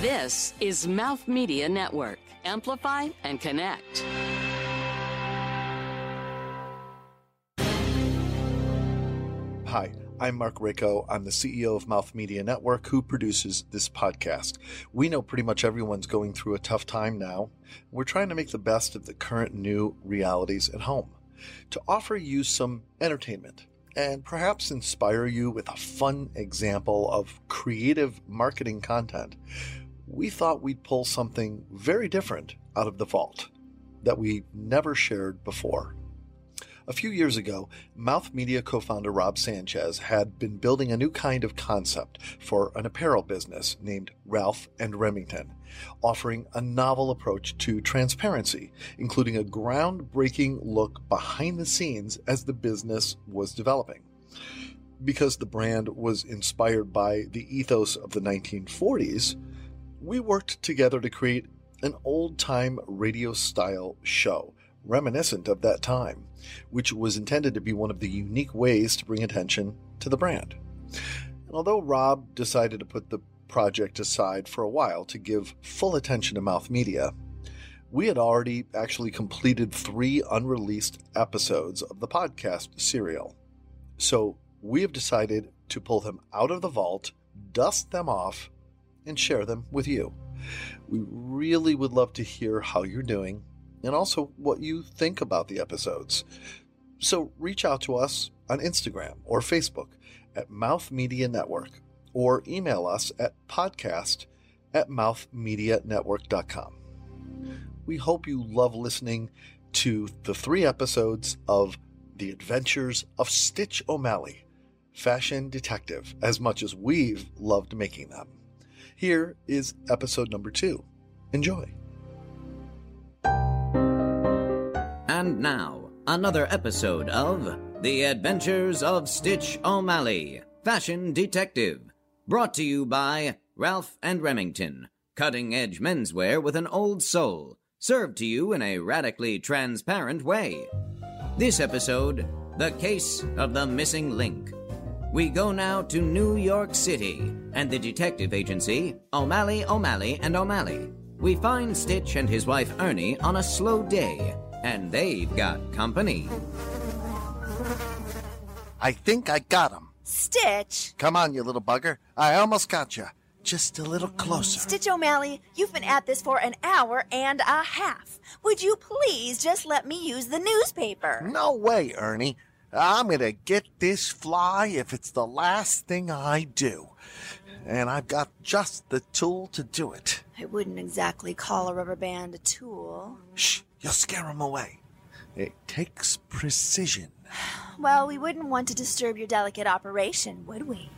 This is Mouth Media Network. Amplify and connect. Hi, I'm Mark Rako. I'm the CEO of Mouth Media Network, who produces this podcast. We know pretty much everyone's going through a tough time now. We're trying to make the best of the current new realities at home to offer you some entertainment and perhaps inspire you with a fun example of creative marketing content. We thought we'd pull something very different out of the vault that we never shared before. A few years ago, Mouth Media co founder Rob Sanchez had been building a new kind of concept for an apparel business named Ralph and Remington, offering a novel approach to transparency, including a groundbreaking look behind the scenes as the business was developing. Because the brand was inspired by the ethos of the 1940s, we worked together to create an old time radio style show reminiscent of that time, which was intended to be one of the unique ways to bring attention to the brand. And although Rob decided to put the project aside for a while to give full attention to Mouth Media, we had already actually completed three unreleased episodes of the podcast serial. So we have decided to pull them out of the vault, dust them off, and share them with you. We really would love to hear how you're doing and also what you think about the episodes. So reach out to us on Instagram or Facebook at Mouth Media Network or email us at podcast at mouthmedianetwork.com. We hope you love listening to the three episodes of The Adventures of Stitch O'Malley, Fashion Detective, as much as we've loved making them. Here is episode number two. Enjoy. And now, another episode of The Adventures of Stitch O'Malley, Fashion Detective, brought to you by Ralph and Remington, cutting edge menswear with an old soul, served to you in a radically transparent way. This episode, The Case of the Missing Link. We go now to New York City and the detective agency, O'Malley, O'Malley, and O'Malley. We find Stitch and his wife Ernie on a slow day and they've got company. I think I got him. Stitch! Come on, you little bugger. I almost got you. Just a little closer. Stitch O'Malley, you've been at this for an hour and a half. Would you please just let me use the newspaper? No way, Ernie. I'm gonna get this fly if it's the last thing I do. And I've got just the tool to do it. I wouldn't exactly call a rubber band a tool. Shh, you'll scare him away. It takes precision. Well, we wouldn't want to disturb your delicate operation, would we?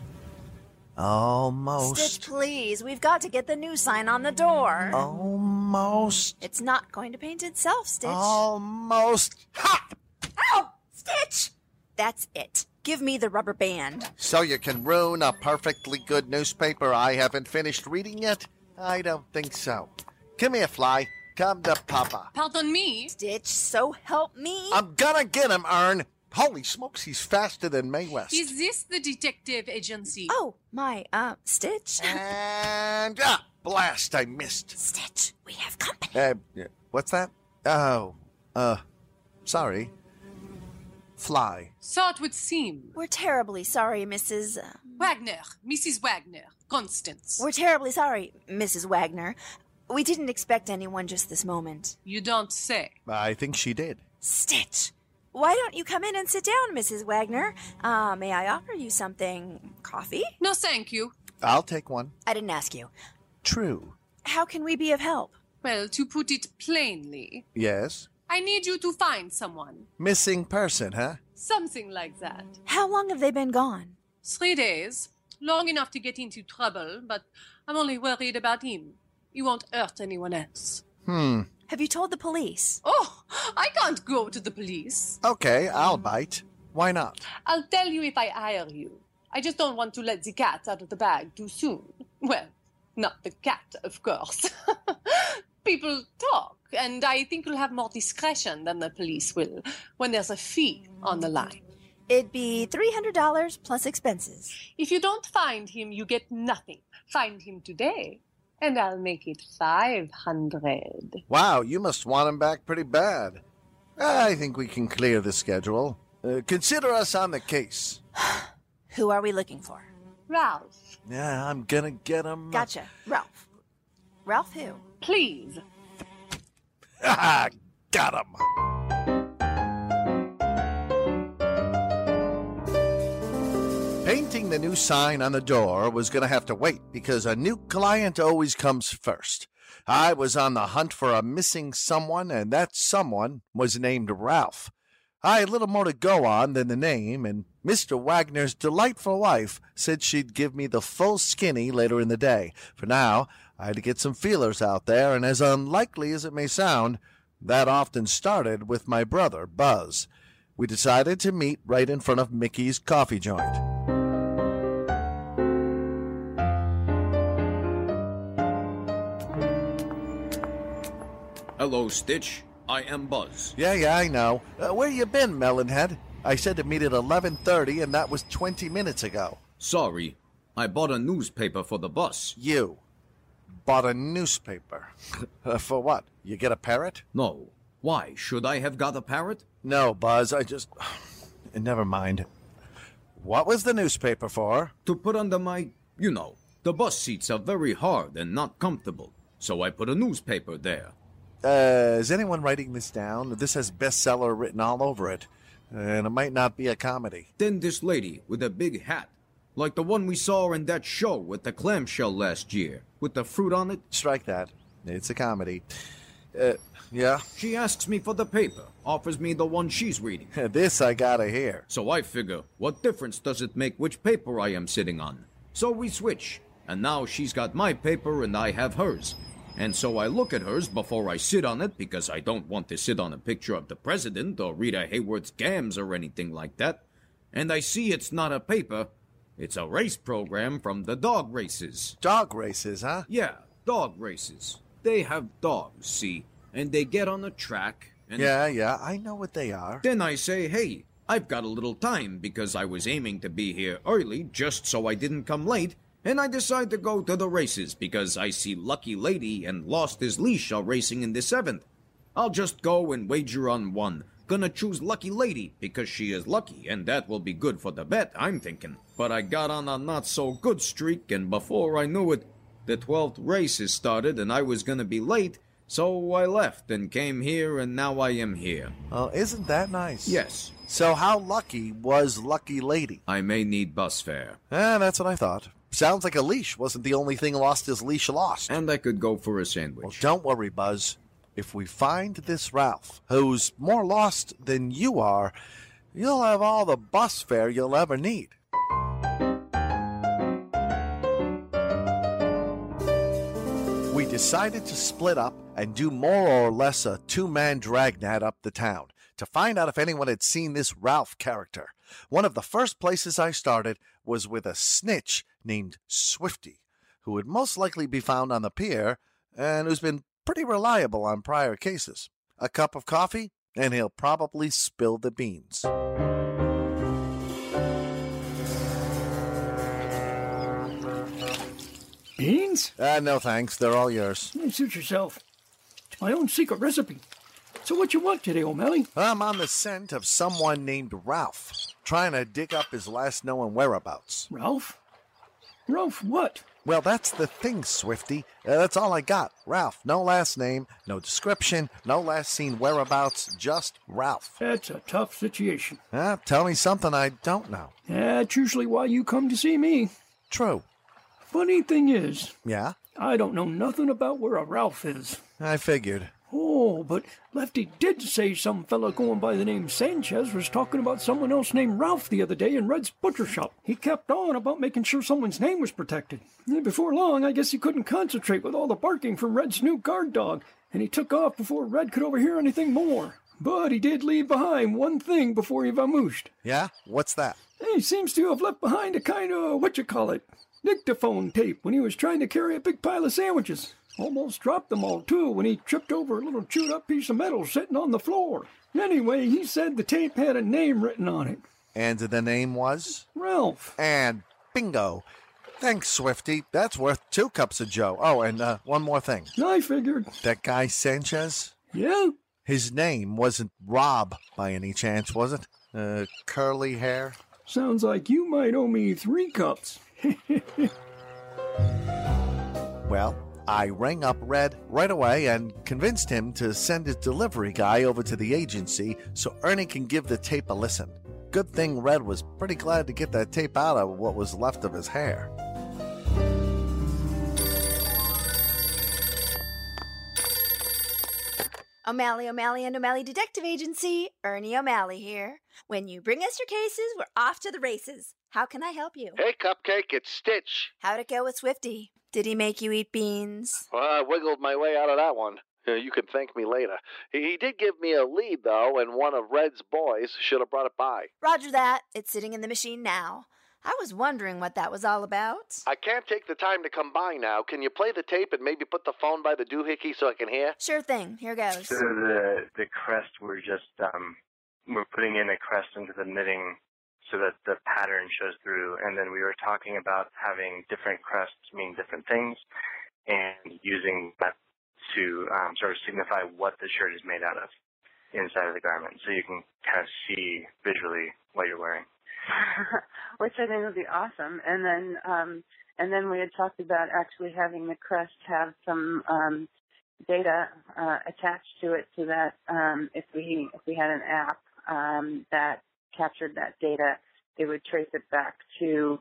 Almost. Stitch, please. We've got to get the new sign on the door. Almost. It's not going to paint itself, Stitch. Almost. Ha! Ow! Stitch! That's it. Give me the rubber band. So you can ruin a perfectly good newspaper I haven't finished reading yet? I don't think so. Come here, Fly. Come to Papa. Pardon me? Stitch, so help me. I'm gonna get him, Ern. Holy smokes, he's faster than Mae West. Is this the detective agency? Oh, my, uh, Stitch. And ah, blast! I missed. Stitch, we have company. Uh, yeah, what's that? Oh, uh, sorry. Fly. So it would seem. We're terribly sorry, Mrs. uh, Wagner, Mrs. Wagner, Constance. We're terribly sorry, Mrs. Wagner. We didn't expect anyone just this moment. You don't say. I think she did. Stitch, why don't you come in and sit down, Mrs. Wagner? Uh, may I offer you something? Coffee? No, thank you. I'll take one. I didn't ask you. True. How can we be of help? Well, to put it plainly, Yes. I need you to find someone. Missing person, huh? Something like that. How long have they been gone? Three days. Long enough to get into trouble, but I'm only worried about him. He won't hurt anyone else. Hmm. Have you told the police? Oh, I can't go to the police. Okay, I'll bite. Why not? I'll tell you if I hire you. I just don't want to let the cat out of the bag too soon. Well, not the cat, of course. People talk, and I think you'll have more discretion than the police will when there's a fee on the line. It'd be $300 plus expenses. If you don't find him, you get nothing. Find him today, And I'll make it 500. Wow, you must want him back pretty bad. I think we can clear the schedule. Uh, consider us on the case. Who are we looking for? Ralph, Yeah, I'm gonna get him. Gotcha. Ralph. Ralph who? please. Got him. Painting the new sign on the door was going to have to wait because a new client always comes first. I was on the hunt for a missing someone, and that someone was named Ralph. I had little more to go on than the name, and Mr. Wagner's delightful wife said she'd give me the full skinny later in the day. For now, I had to get some feelers out there, and as unlikely as it may sound, that often started with my brother, Buzz. We decided to meet right in front of Mickey's coffee joint. Hello, Stitch. I am Buzz. Yeah, yeah, I know. Uh, where you been, Melonhead? I said to meet at 11:30 and that was 20 minutes ago. Sorry, I bought a newspaper for the bus. You bought a newspaper. For what? You get a parrot? No. Why, should I have got a parrot? No, Buzz, I just Never mind. What was the newspaper for? To put under my, you know, the bus seats are very hard and not comfortable. So I put a newspaper there. Uh, is anyone writing this down? This has bestseller written all over it. And it might not be a comedy. Then this lady with a big hat, like the one we saw in that show with the clamshell last year, with the fruit on it. Strike that. It's a comedy. Uh, yeah? She asks me for the paper, offers me the one she's reading. This I gotta hear. So I figure, what difference does it make which paper I am sitting on? So we switch, and now she's got my paper and I have hers. And so I look at hers before I sit on it because I don't want to sit on a picture of the president or Rita Hayworth's gams or anything like that. And I see it's not a paper, it's a race program from the dog races. Dog races, huh? Yeah, dog races. They have dogs, see, and they get on the track and Yeah, yeah, I know what they are. then I say, hey, I've got a little time because I was aiming to be here early just so I didn't come late, and I decide to go to the races because I see Lucky Lady and Lost His Leash are racing in the seventh. I'll just go and wager on one. Gonna choose Lucky Lady because she is lucky, and that will be good for the bet, I'm thinking. But I got on a not so good streak, and before I knew it, the twelfth races started and I was gonna be late, so I left and came here, and now I am here. Oh, isn't that nice? Yes, So how lucky was Lucky Lady? I may need bus fare. Eh, that's what I thought. Sounds like a leash wasn't the only thing lost his leash lost. And I could go for a sandwich. Well, don't worry, Buzz. If we find this Ralph, who's more lost than you are, you'll have all the bus fare you'll ever need. We decided to split up and do more or less a two man dragnet up the town to find out if anyone had seen this Ralph character. One of the first places I started was with a snitch named Swifty, who would most likely be found on the pier and who's been pretty reliable on prior cases. A cup of coffee, and he'll probably spill the beans. Beans? Ah, no thanks, they're all yours. You suit yourself. It's my own secret recipe. So what you want today, O'Malley? I'm on the scent of someone named Ralph, trying to dig up his last known whereabouts. Ralph? Ralph what? Well, that's the thing, Swifty. Uh, that's all I got. Ralph. No last name, no description, no last seen whereabouts, just Ralph. That's a tough situation. Ah, tell me something I don't know. That's usually why you come to see me. True. Funny thing is, Yeah, I don't know nothing about where a Ralph is. I figured. Oh, but Lefty did say some fella going by the name Sanchez was talking about someone else named Ralph the other day in Red's butcher shop. He kept on about making sure someone's name was protected. And before long, I guess he couldn't concentrate with all the barking from Red's new guard dog, and he took off before Red could overhear anything more. But he did leave behind one thing before he vamooshed. Yeah? What's that? He seems to have left behind a kind of, what you call it, dictaphone tape when he was trying to carry a big pile of sandwiches. Almost dropped them all, too, when he tripped over a little chewed up piece of metal sitting on the floor. Anyway, he said the tape had a name written on it And the name was? Ralph. And bingo. Thanks, Swifty. That's worth two cups of Joe. Oh, and uh, one more thing. I figured. That guy Sanchez, Yeah? his name wasn't Rob by any chance, was it? Uh, curly hair? Sounds like you might owe me three cups. Well, I rang up Red right away and convinced him to send his delivery guy over to the agency so Ernie can give the tape a listen. Good thing Red was pretty glad to get that tape out of what was left of his hair. O'Malley, O'Malley, and O'Malley Detective Agency, Ernie O'Malley here. When you bring us your cases, we're off to the races. How can I help you? Hey, Cupcake, it's Stitch. How'd it go with Swifty? Did he make you eat beans? Well, I wiggled my way out of that one. You can thank me later. He he did give me a lead, though, and one of Red's boys should have brought it by. Roger that. It's sitting in the machine now. I was wondering what that was all about. I can't take the time to come by now. Can you play the tape and maybe put the phone by the doohickey so I can hear? Sure thing. Here goes. So the the crest we're just um we're putting in a crest into the knitting so that the pattern shows through and then we were talking about having different crests mean different things and using that to um, sort of signify what the shirt is made out of inside of the garment so you can kind of see visually what you're wearing. which I think would be awesome. And then, um, and then we had talked about actually having the crest have some um, data uh, attached to it, so that um, if we if we had an app um, that captured that data, they would trace it back to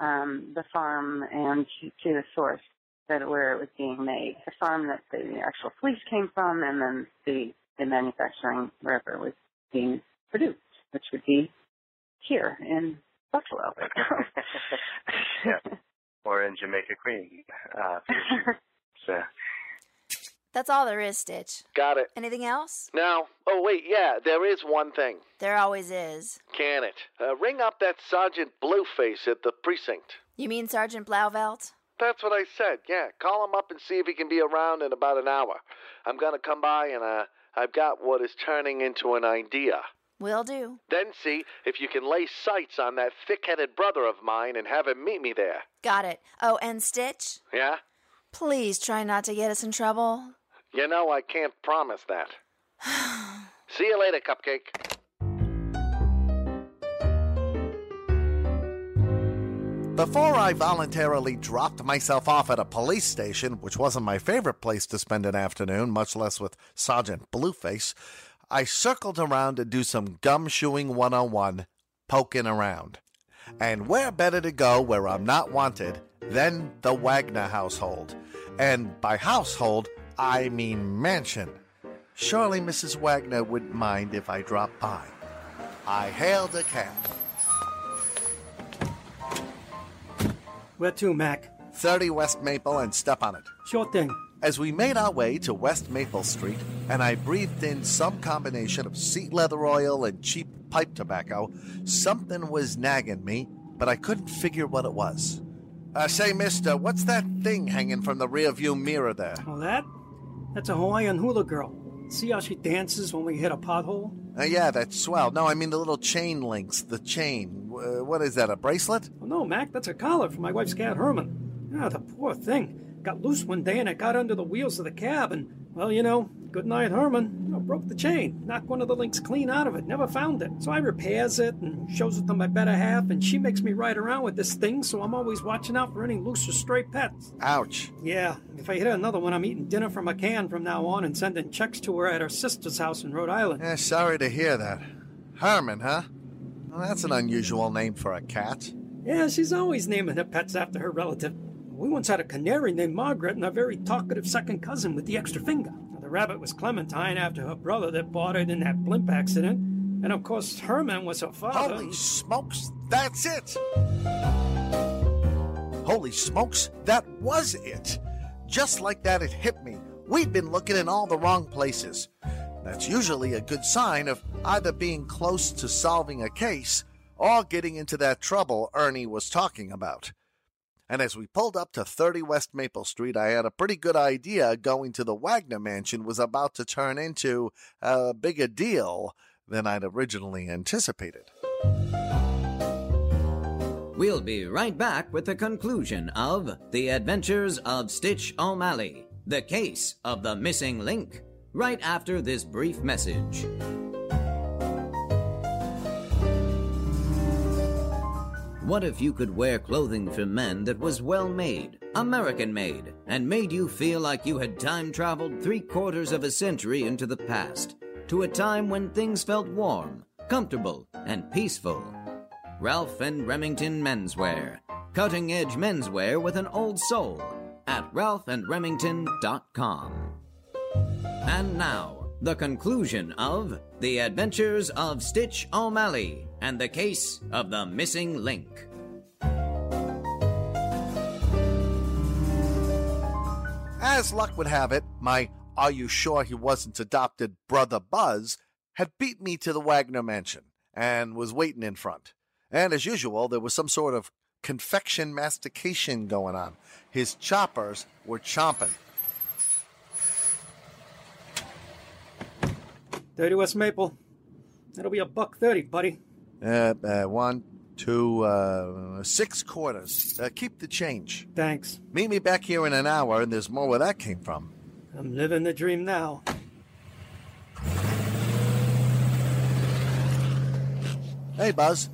um, the farm and to, to the source that where it was being made, the farm that the actual fleece came from, and then the the manufacturing wherever it was being produced, which would be here in Buffalo. yeah. Or in Jamaica Queen. Uh, so That's all there is, Stitch. Got it. Anything else? Now, oh wait, yeah, there is one thing. There always is. Can it? Uh, ring up that Sergeant Blueface at the precinct. You mean Sergeant Blauvelt? That's what I said. Yeah, call him up and see if he can be around in about an hour. I'm gonna come by and uh, I've got what is turning into an idea. Will do. Then see if you can lay sights on that thick-headed brother of mine and have him meet me there. Got it. Oh, and Stitch? Yeah? Please try not to get us in trouble. You know I can't promise that. see you later, Cupcake. Before I voluntarily dropped myself off at a police station, which wasn't my favorite place to spend an afternoon, much less with Sergeant Blueface, I circled around to do some gumshoeing 101, poking around. And where better to go where I'm not wanted than the Wagner household? And by household, I mean mansion. Surely Mrs. Wagner wouldn't mind if I dropped by. I hailed a cab. Where to, Mac? 30 West Maple and step on it. Sure thing. As we made our way to West Maple Street, and I breathed in some combination of seat leather oil and cheap pipe tobacco, something was nagging me, but I couldn't figure what it was. Uh, say, mister, what's that thing hanging from the rearview mirror there? Well, that? That's a Hawaiian hula girl. See how she dances when we hit a pothole? Uh, yeah, that's swell. No, I mean the little chain links, the chain. Uh, what is that, a bracelet? Well, no, Mac, that's a collar for my wife's cat, Herman. Ah, the poor thing. Got loose one day and it got under the wheels of the cab, and, well, you know, good night, Herman. Broke the chain, knocked one of the links clean out of it, never found it. So I repairs it and shows it to my better half, and she makes me ride around with this thing, so I'm always watching out for any loose or stray pets. Ouch. Yeah, if I hit another one, I'm eating dinner from a can from now on and sending checks to her at her sister's house in Rhode Island. Yeah, sorry to hear that. Herman, huh? Well, that's an unusual name for a cat. Yeah, she's always naming her pets after her relative. We once had a canary named Margaret and a very talkative second cousin with the extra finger. Rabbit was Clementine after her brother that bought it in that blimp accident. And of course, Herman was her father. Holy smokes, that's it! Holy smokes, that was it! Just like that, it hit me. We'd been looking in all the wrong places. That's usually a good sign of either being close to solving a case or getting into that trouble Ernie was talking about. And as we pulled up to 30 West Maple Street, I had a pretty good idea going to the Wagner mansion was about to turn into a bigger deal than I'd originally anticipated. We'll be right back with the conclusion of The Adventures of Stitch O'Malley, the case of the missing link, right after this brief message. What if you could wear clothing for men that was well made, American made, and made you feel like you had time traveled three quarters of a century into the past, to a time when things felt warm, comfortable, and peaceful? Ralph and Remington Menswear. Cutting edge menswear with an old soul at ralphandremington.com. And now, the conclusion of The Adventures of Stitch O'Malley and the Case of the Missing Link. As luck would have it, my Are You Sure He Wasn't Adopted brother Buzz had beat me to the Wagner mansion and was waiting in front. And as usual, there was some sort of confection mastication going on. His choppers were chomping. Thirty West Maple. That'll be a buck thirty, buddy. Uh, uh, one, two, uh, six quarters. Uh, keep the change. Thanks. Meet me back here in an hour, and there's more where that came from. I'm living the dream now. Hey, Buzz.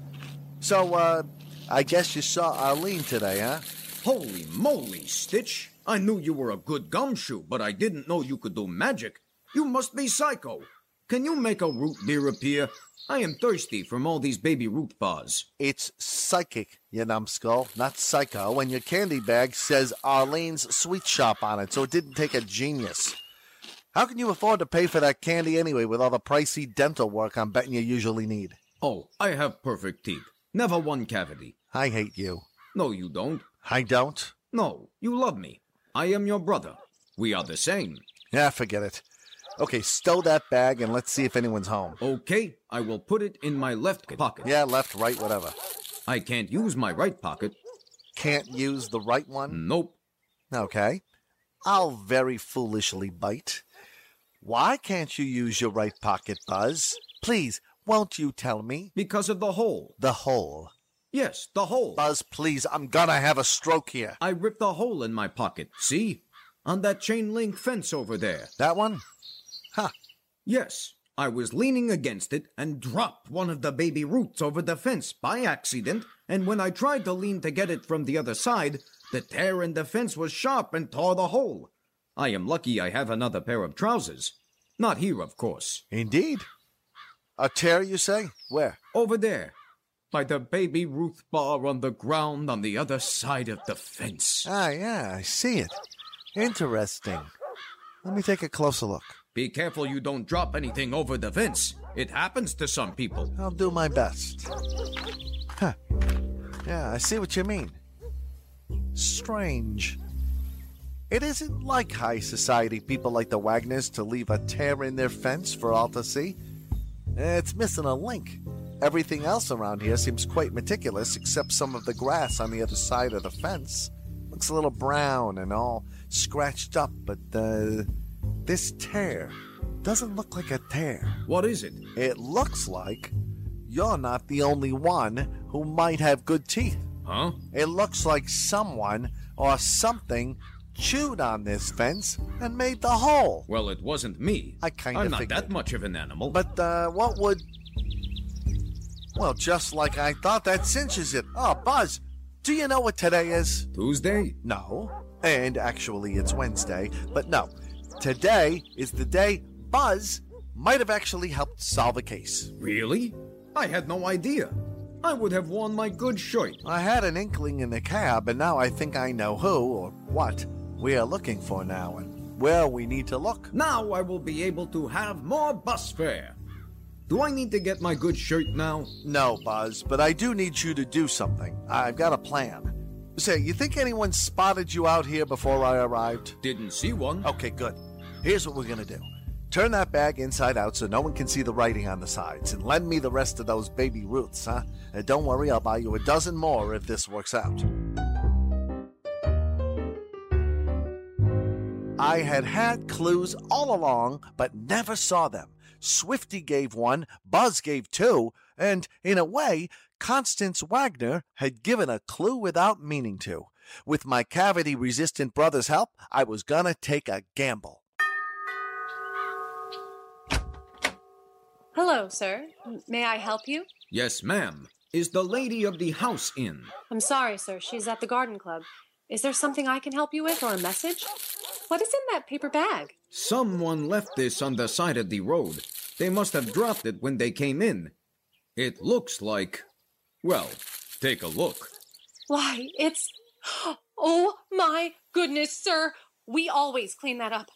So, uh, I guess you saw Arlene today, huh? Holy moly, Stitch! I knew you were a good gumshoe, but I didn't know you could do magic. You must be psycho. Can you make a root beer appear? I am thirsty from all these baby Ruth bars. It's psychic, you numbskull, not psycho, and your candy bag says Arlene's Sweet Shop on it, so it didn't take a genius. How can you afford to pay for that candy anyway with all the pricey dental work I'm betting you usually need? Oh, I have perfect teeth. Never one cavity. I hate you. No, you don't. I don't? No, you love me. I am your brother. We are the same. Yeah, forget it. Okay, stow that bag and let's see if anyone's home. Okay, I will put it in my left pocket. Yeah, left, right, whatever. I can't use my right pocket. Can't use the right one? Nope. Okay. I'll very foolishly bite. Why can't you use your right pocket, Buzz? Please, won't you tell me? Because of the hole. The hole. Yes, the hole. Buzz, please, I'm gonna have a stroke here. I ripped a hole in my pocket. See? On that chain link fence over there. That one? Huh. Yes. I was leaning against it and dropped one of the baby Ruths over the fence by accident, and when I tried to lean to get it from the other side, the tear in the fence was sharp and tore the hole. I am lucky I have another pair of trousers. Not here, of course. Indeed. A tear, you say? Where? Over there. By the baby Ruth bar on the ground on the other side of the fence. Ah, yeah, I see it. Interesting. Let me take a closer look. Be careful you don't drop anything over the fence. It happens to some people. I'll do my best. Huh. Yeah, I see what you mean. Strange. It isn't like high society people like the Wagners to leave a tear in their fence for all to see. It's missing a link. Everything else around here seems quite meticulous except some of the grass on the other side of the fence. Looks a little brown and all scratched up, but uh, this tear doesn't look like a tear. What is it? It looks like you're not the only one who might have good teeth. Huh? It looks like someone or something chewed on this fence and made the hole. Well, it wasn't me. I kind of I'm not that much of an animal. But uh, what would? Well, just like I thought, that cinches it. Oh, Buzz, do you know what today is? Tuesday? No. And actually, it's Wednesday. But no, today is the day Buzz might have actually helped solve a case. Really? I had no idea. I would have worn my good shirt. I had an inkling in the cab, and now I think I know who or what we are looking for now and where we need to look. Now I will be able to have more bus fare. Do I need to get my good shirt now? No, Buzz, but I do need you to do something. I've got a plan. Say, you think anyone spotted you out here before I arrived? Didn't see one. Okay, good. Here's what we're gonna do. Turn that bag inside out so no one can see the writing on the sides, and lend me the rest of those baby Ruths, huh? And don't worry, I'll buy you a dozen more if this works out. I had had clues all along, but never saw them. Swifty gave one, Buzz gave two, And in a way, Constance Wagner had given a clue without meaning to. With my cavity resistant brother's help, I was gonna take a gamble. Hello, sir. May I help you? Yes, ma'am. Is the lady of the house in? I'm sorry, sir. She's at the garden club. Is there something I can help you with or a message? What is in that paper bag? Someone left this on the side of the road. They must have dropped it when they came in. It looks like. Well, take a look. Why, it's. Oh my goodness, sir. We always clean that up.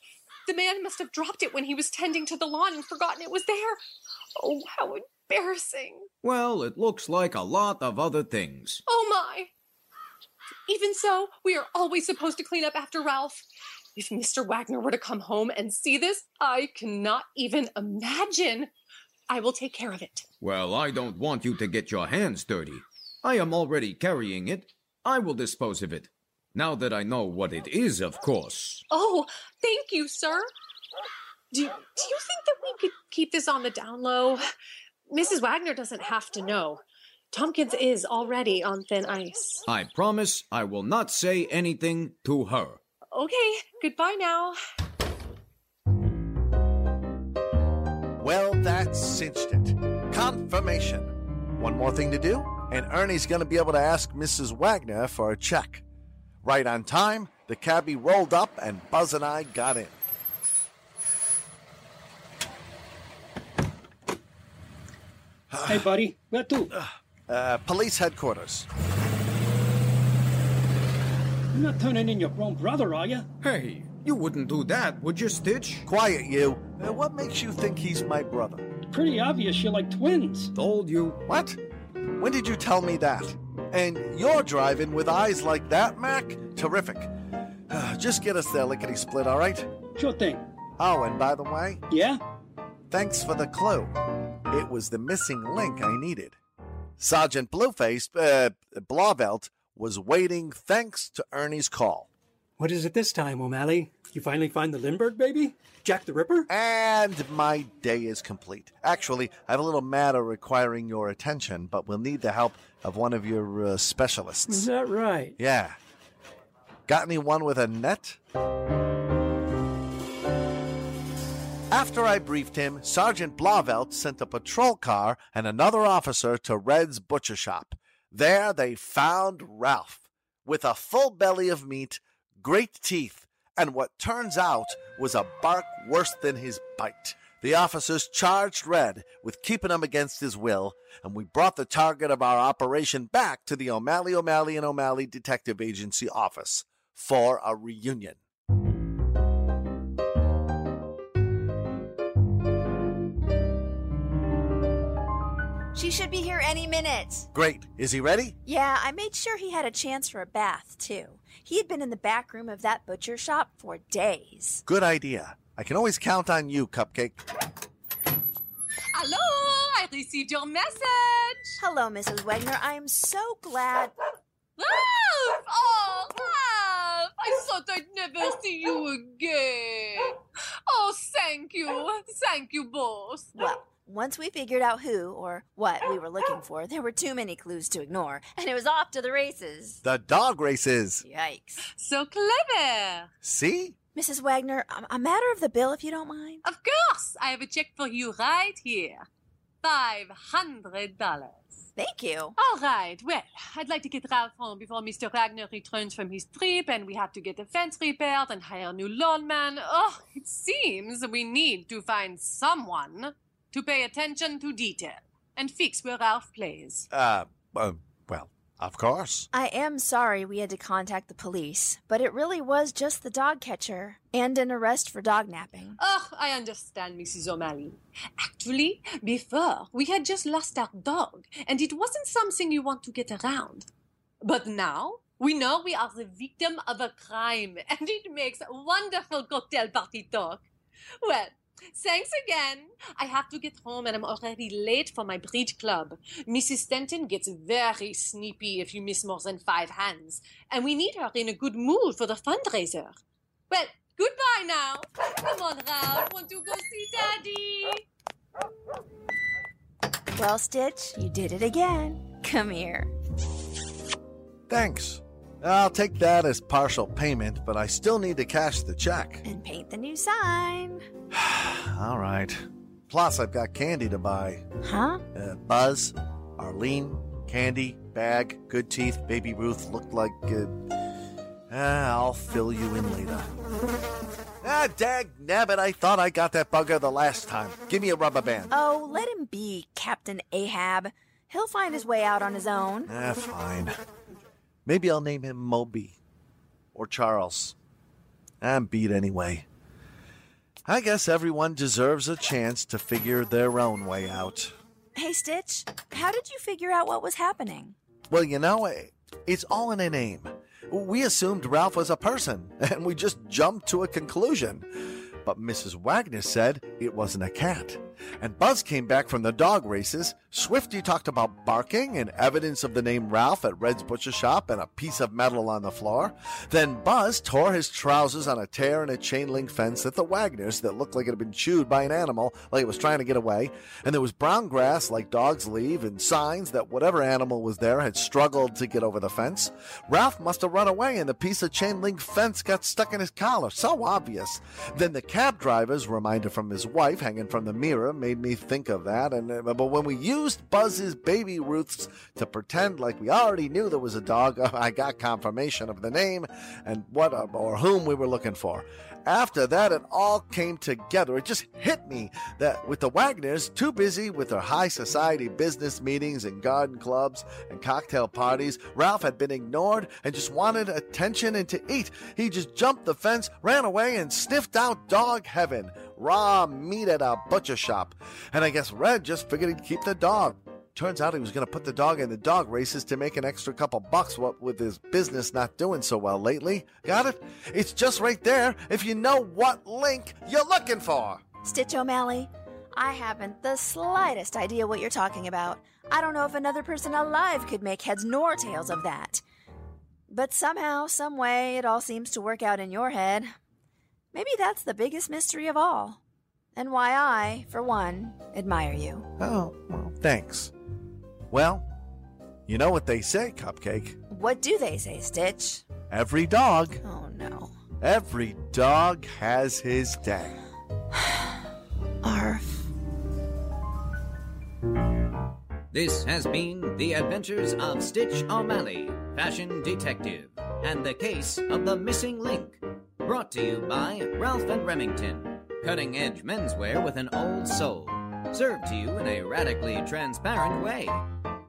The man must have dropped it when he was tending to the lawn and forgotten it was there. Oh, how embarrassing. Well, it looks like a lot of other things. Oh my. Even so, we are always supposed to clean up after Ralph. If Mr. Wagner were to come home and see this, I cannot even imagine. I will take care of it. Well, I don't want you to get your hands dirty. I am already carrying it. I will dispose of it. Now that I know what it is, of course. Oh, thank you, sir. Do, do you think that we could keep this on the down low? Mrs. Wagner doesn't have to know. Tompkins is already on thin ice. I promise I will not say anything to her. Okay, goodbye now. Well, that cinched it. Confirmation. One more thing to do, and Ernie's going to be able to ask Mrs. Wagner for a check. Right on time, the cabbie rolled up, and Buzz and I got in. Hey, buddy, where to? Uh, police headquarters. You're not turning in your grown brother, are you? Hey, you wouldn't do that, would you, Stitch? Quiet, you. Uh, what makes you think he's my brother? Pretty obvious you're like twins. Told you. What? When did you tell me that? And you're driving with eyes like that, Mac? Terrific. Just get us there, lickety split, all right? Sure thing. Oh, and by the way, Yeah? thanks for the clue. It was the missing link I needed. Sergeant Blueface, uh, Blauvelt, was waiting thanks to Ernie's call. What is it this time, O'Malley? You finally find the Lindbergh baby? Jack the Ripper? And my day is complete. Actually, I have a little matter requiring your attention, but we'll need the help of one of your uh, specialists. Is that right? Yeah. Got anyone with a net? After I briefed him, Sergeant Blauvelt sent a patrol car and another officer to Red's butcher shop. There they found Ralph, with a full belly of meat, great teeth, and what turns out was a bark worse than his bite. The officers charged Red with keeping him against his will, and we brought the target of our operation back to the O'Malley, O'Malley, and O'Malley Detective Agency office for a reunion. Minute. Great. Is he ready? Yeah, I made sure he had a chance for a bath, too. He had been in the back room of that butcher shop for days. Good idea. I can always count on you, Cupcake. Hello, I received your message. Hello, Mrs. Wagner. I am so glad. Ralph! Oh, Ralph! I thought I'd never see you again. Oh, thank you. Thank you both. Well, once we figured out who or what we were looking for, there were too many clues to ignore, and it was off to the races. The dog races. Yikes. So clever. See? Mrs. Wagner, a, a matter of the bill, if you don't mind. Of course, I have a check for you right here. Five hundred dollars. Thank you. All right. Well, I'd like to get Ralph home before Mr. Wagner returns from his trip, and we have to get the fence repaired and hire a new lawn man. Oh, it seems we need to find someone to pay attention to detail and fix where Ralph plays. Uh, uh well, of course. I am sorry we had to contact the police, but it really was just the dog catcher and an arrest for dog napping. Oh, I understand, Mrs. O'Malley. Actually, before, we had just lost our dog, and it wasn't something you want to get around. But now, we know we are the victim of a crime, and it makes wonderful cocktail party talk. Well, Thanks again. I have to get home and I'm already late for my bridge club. Mrs. Stanton gets very snippy if you miss more than five hands, and we need her in a good mood for the fundraiser. Well, goodbye now. Come on, Ralph. Want to go see Daddy? Well, Stitch, you did it again. Come here. Thanks. I'll take that as partial payment, but I still need to cash the check. And paint the new sign. All right. Plus, I've got candy to buy. Huh? Uh, Buzz, Arlene, Candy, Bag, Good Teeth, Baby Ruth looked like. Uh, ah, I'll fill you in later. Ah, dag nabbit, I thought I got that bugger the last time. Give me a rubber band. Oh, let him be, Captain Ahab. He'll find his way out on his own. Ah, fine. Maybe I'll name him Moby. Or Charles. I'm beat anyway. I guess everyone deserves a chance to figure their own way out. Hey, Stitch, how did you figure out what was happening? Well, you know, eh, it's all in a name. We assumed Ralph was a person, and we just jumped to a conclusion. But Mrs. Wagner said it wasn't a cat. And Buzz came back from the dog races. Swifty talked about barking and evidence of the name Ralph at Red's Butcher Shop and a piece of metal on the floor. Then Buzz tore his trousers on a tear in a chain link fence at the Wagners that looked like it had been chewed by an animal, like it was trying to get away. And there was brown grass like dogs leave and signs that whatever animal was there had struggled to get over the fence. Ralph must have run away and the piece of chain link fence got stuck in his collar. So obvious. Then the cab driver's reminder from his wife hanging from the mirror made me think of that. And uh, but when we used Buzz's baby Ruths to pretend like we already knew there was a dog, I got confirmation of the name and what uh, or whom we were looking for. After that, it all came together. It just hit me that with the Wagners, too busy with their high society business meetings and garden clubs and cocktail parties, Ralph had been ignored and just wanted attention and to eat. He just jumped the fence, ran away, and sniffed out dog heaven raw meat at a butcher shop. And I guess Red just figured he'd keep the dog. Turns out he was going to put the dog in the dog races to make an extra couple bucks what with his business not doing so well lately. Got it? It's just right there if you know what link you're looking for. Stitch O'Malley, I haven't the slightest idea what you're talking about. I don't know if another person alive could make heads nor tails of that. But somehow, some way, it all seems to work out in your head. Maybe that's the biggest mystery of all. And why I, for one, admire you. Oh, well, thanks. Well, you know what they say, Cupcake. What do they say, Stitch? Every dog, Oh no. every dog has his day. Arf. This has been The Adventures of Stitch O'Malley, Fashion Detective, and the Case of the Missing Link. Brought to you by Ralph and Remington, cutting edge menswear with an old soul. Served to you in a radically transparent way.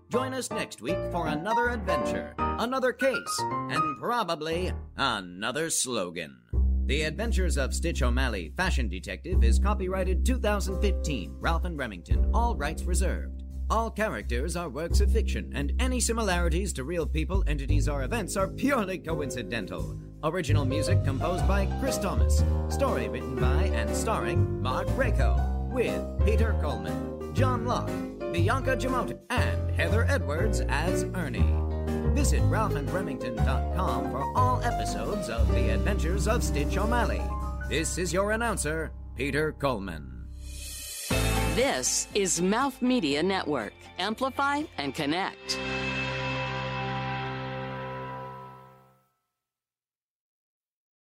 Join us next week for another adventure, another case, and probably another slogan. The Adventures of Stitch O'Malley, Fashion Detective is copyrighted 2015, Ralph and Remington, all rights reserved. All characters are works of fiction, and any similarities to real people, entities, or events are purely coincidental. Original music composed by Chris Thomas. Story written by and starring Mark Rako, with Peter Coleman, John Locke, Bianca Jamota, and Heather Edwards as Ernie. Visit ralphandremington.com for all episodes of The Adventures of Stitch O'Malley. This is your announcer, Peter Coleman. This is Mouth Media Network. Amplify and connect.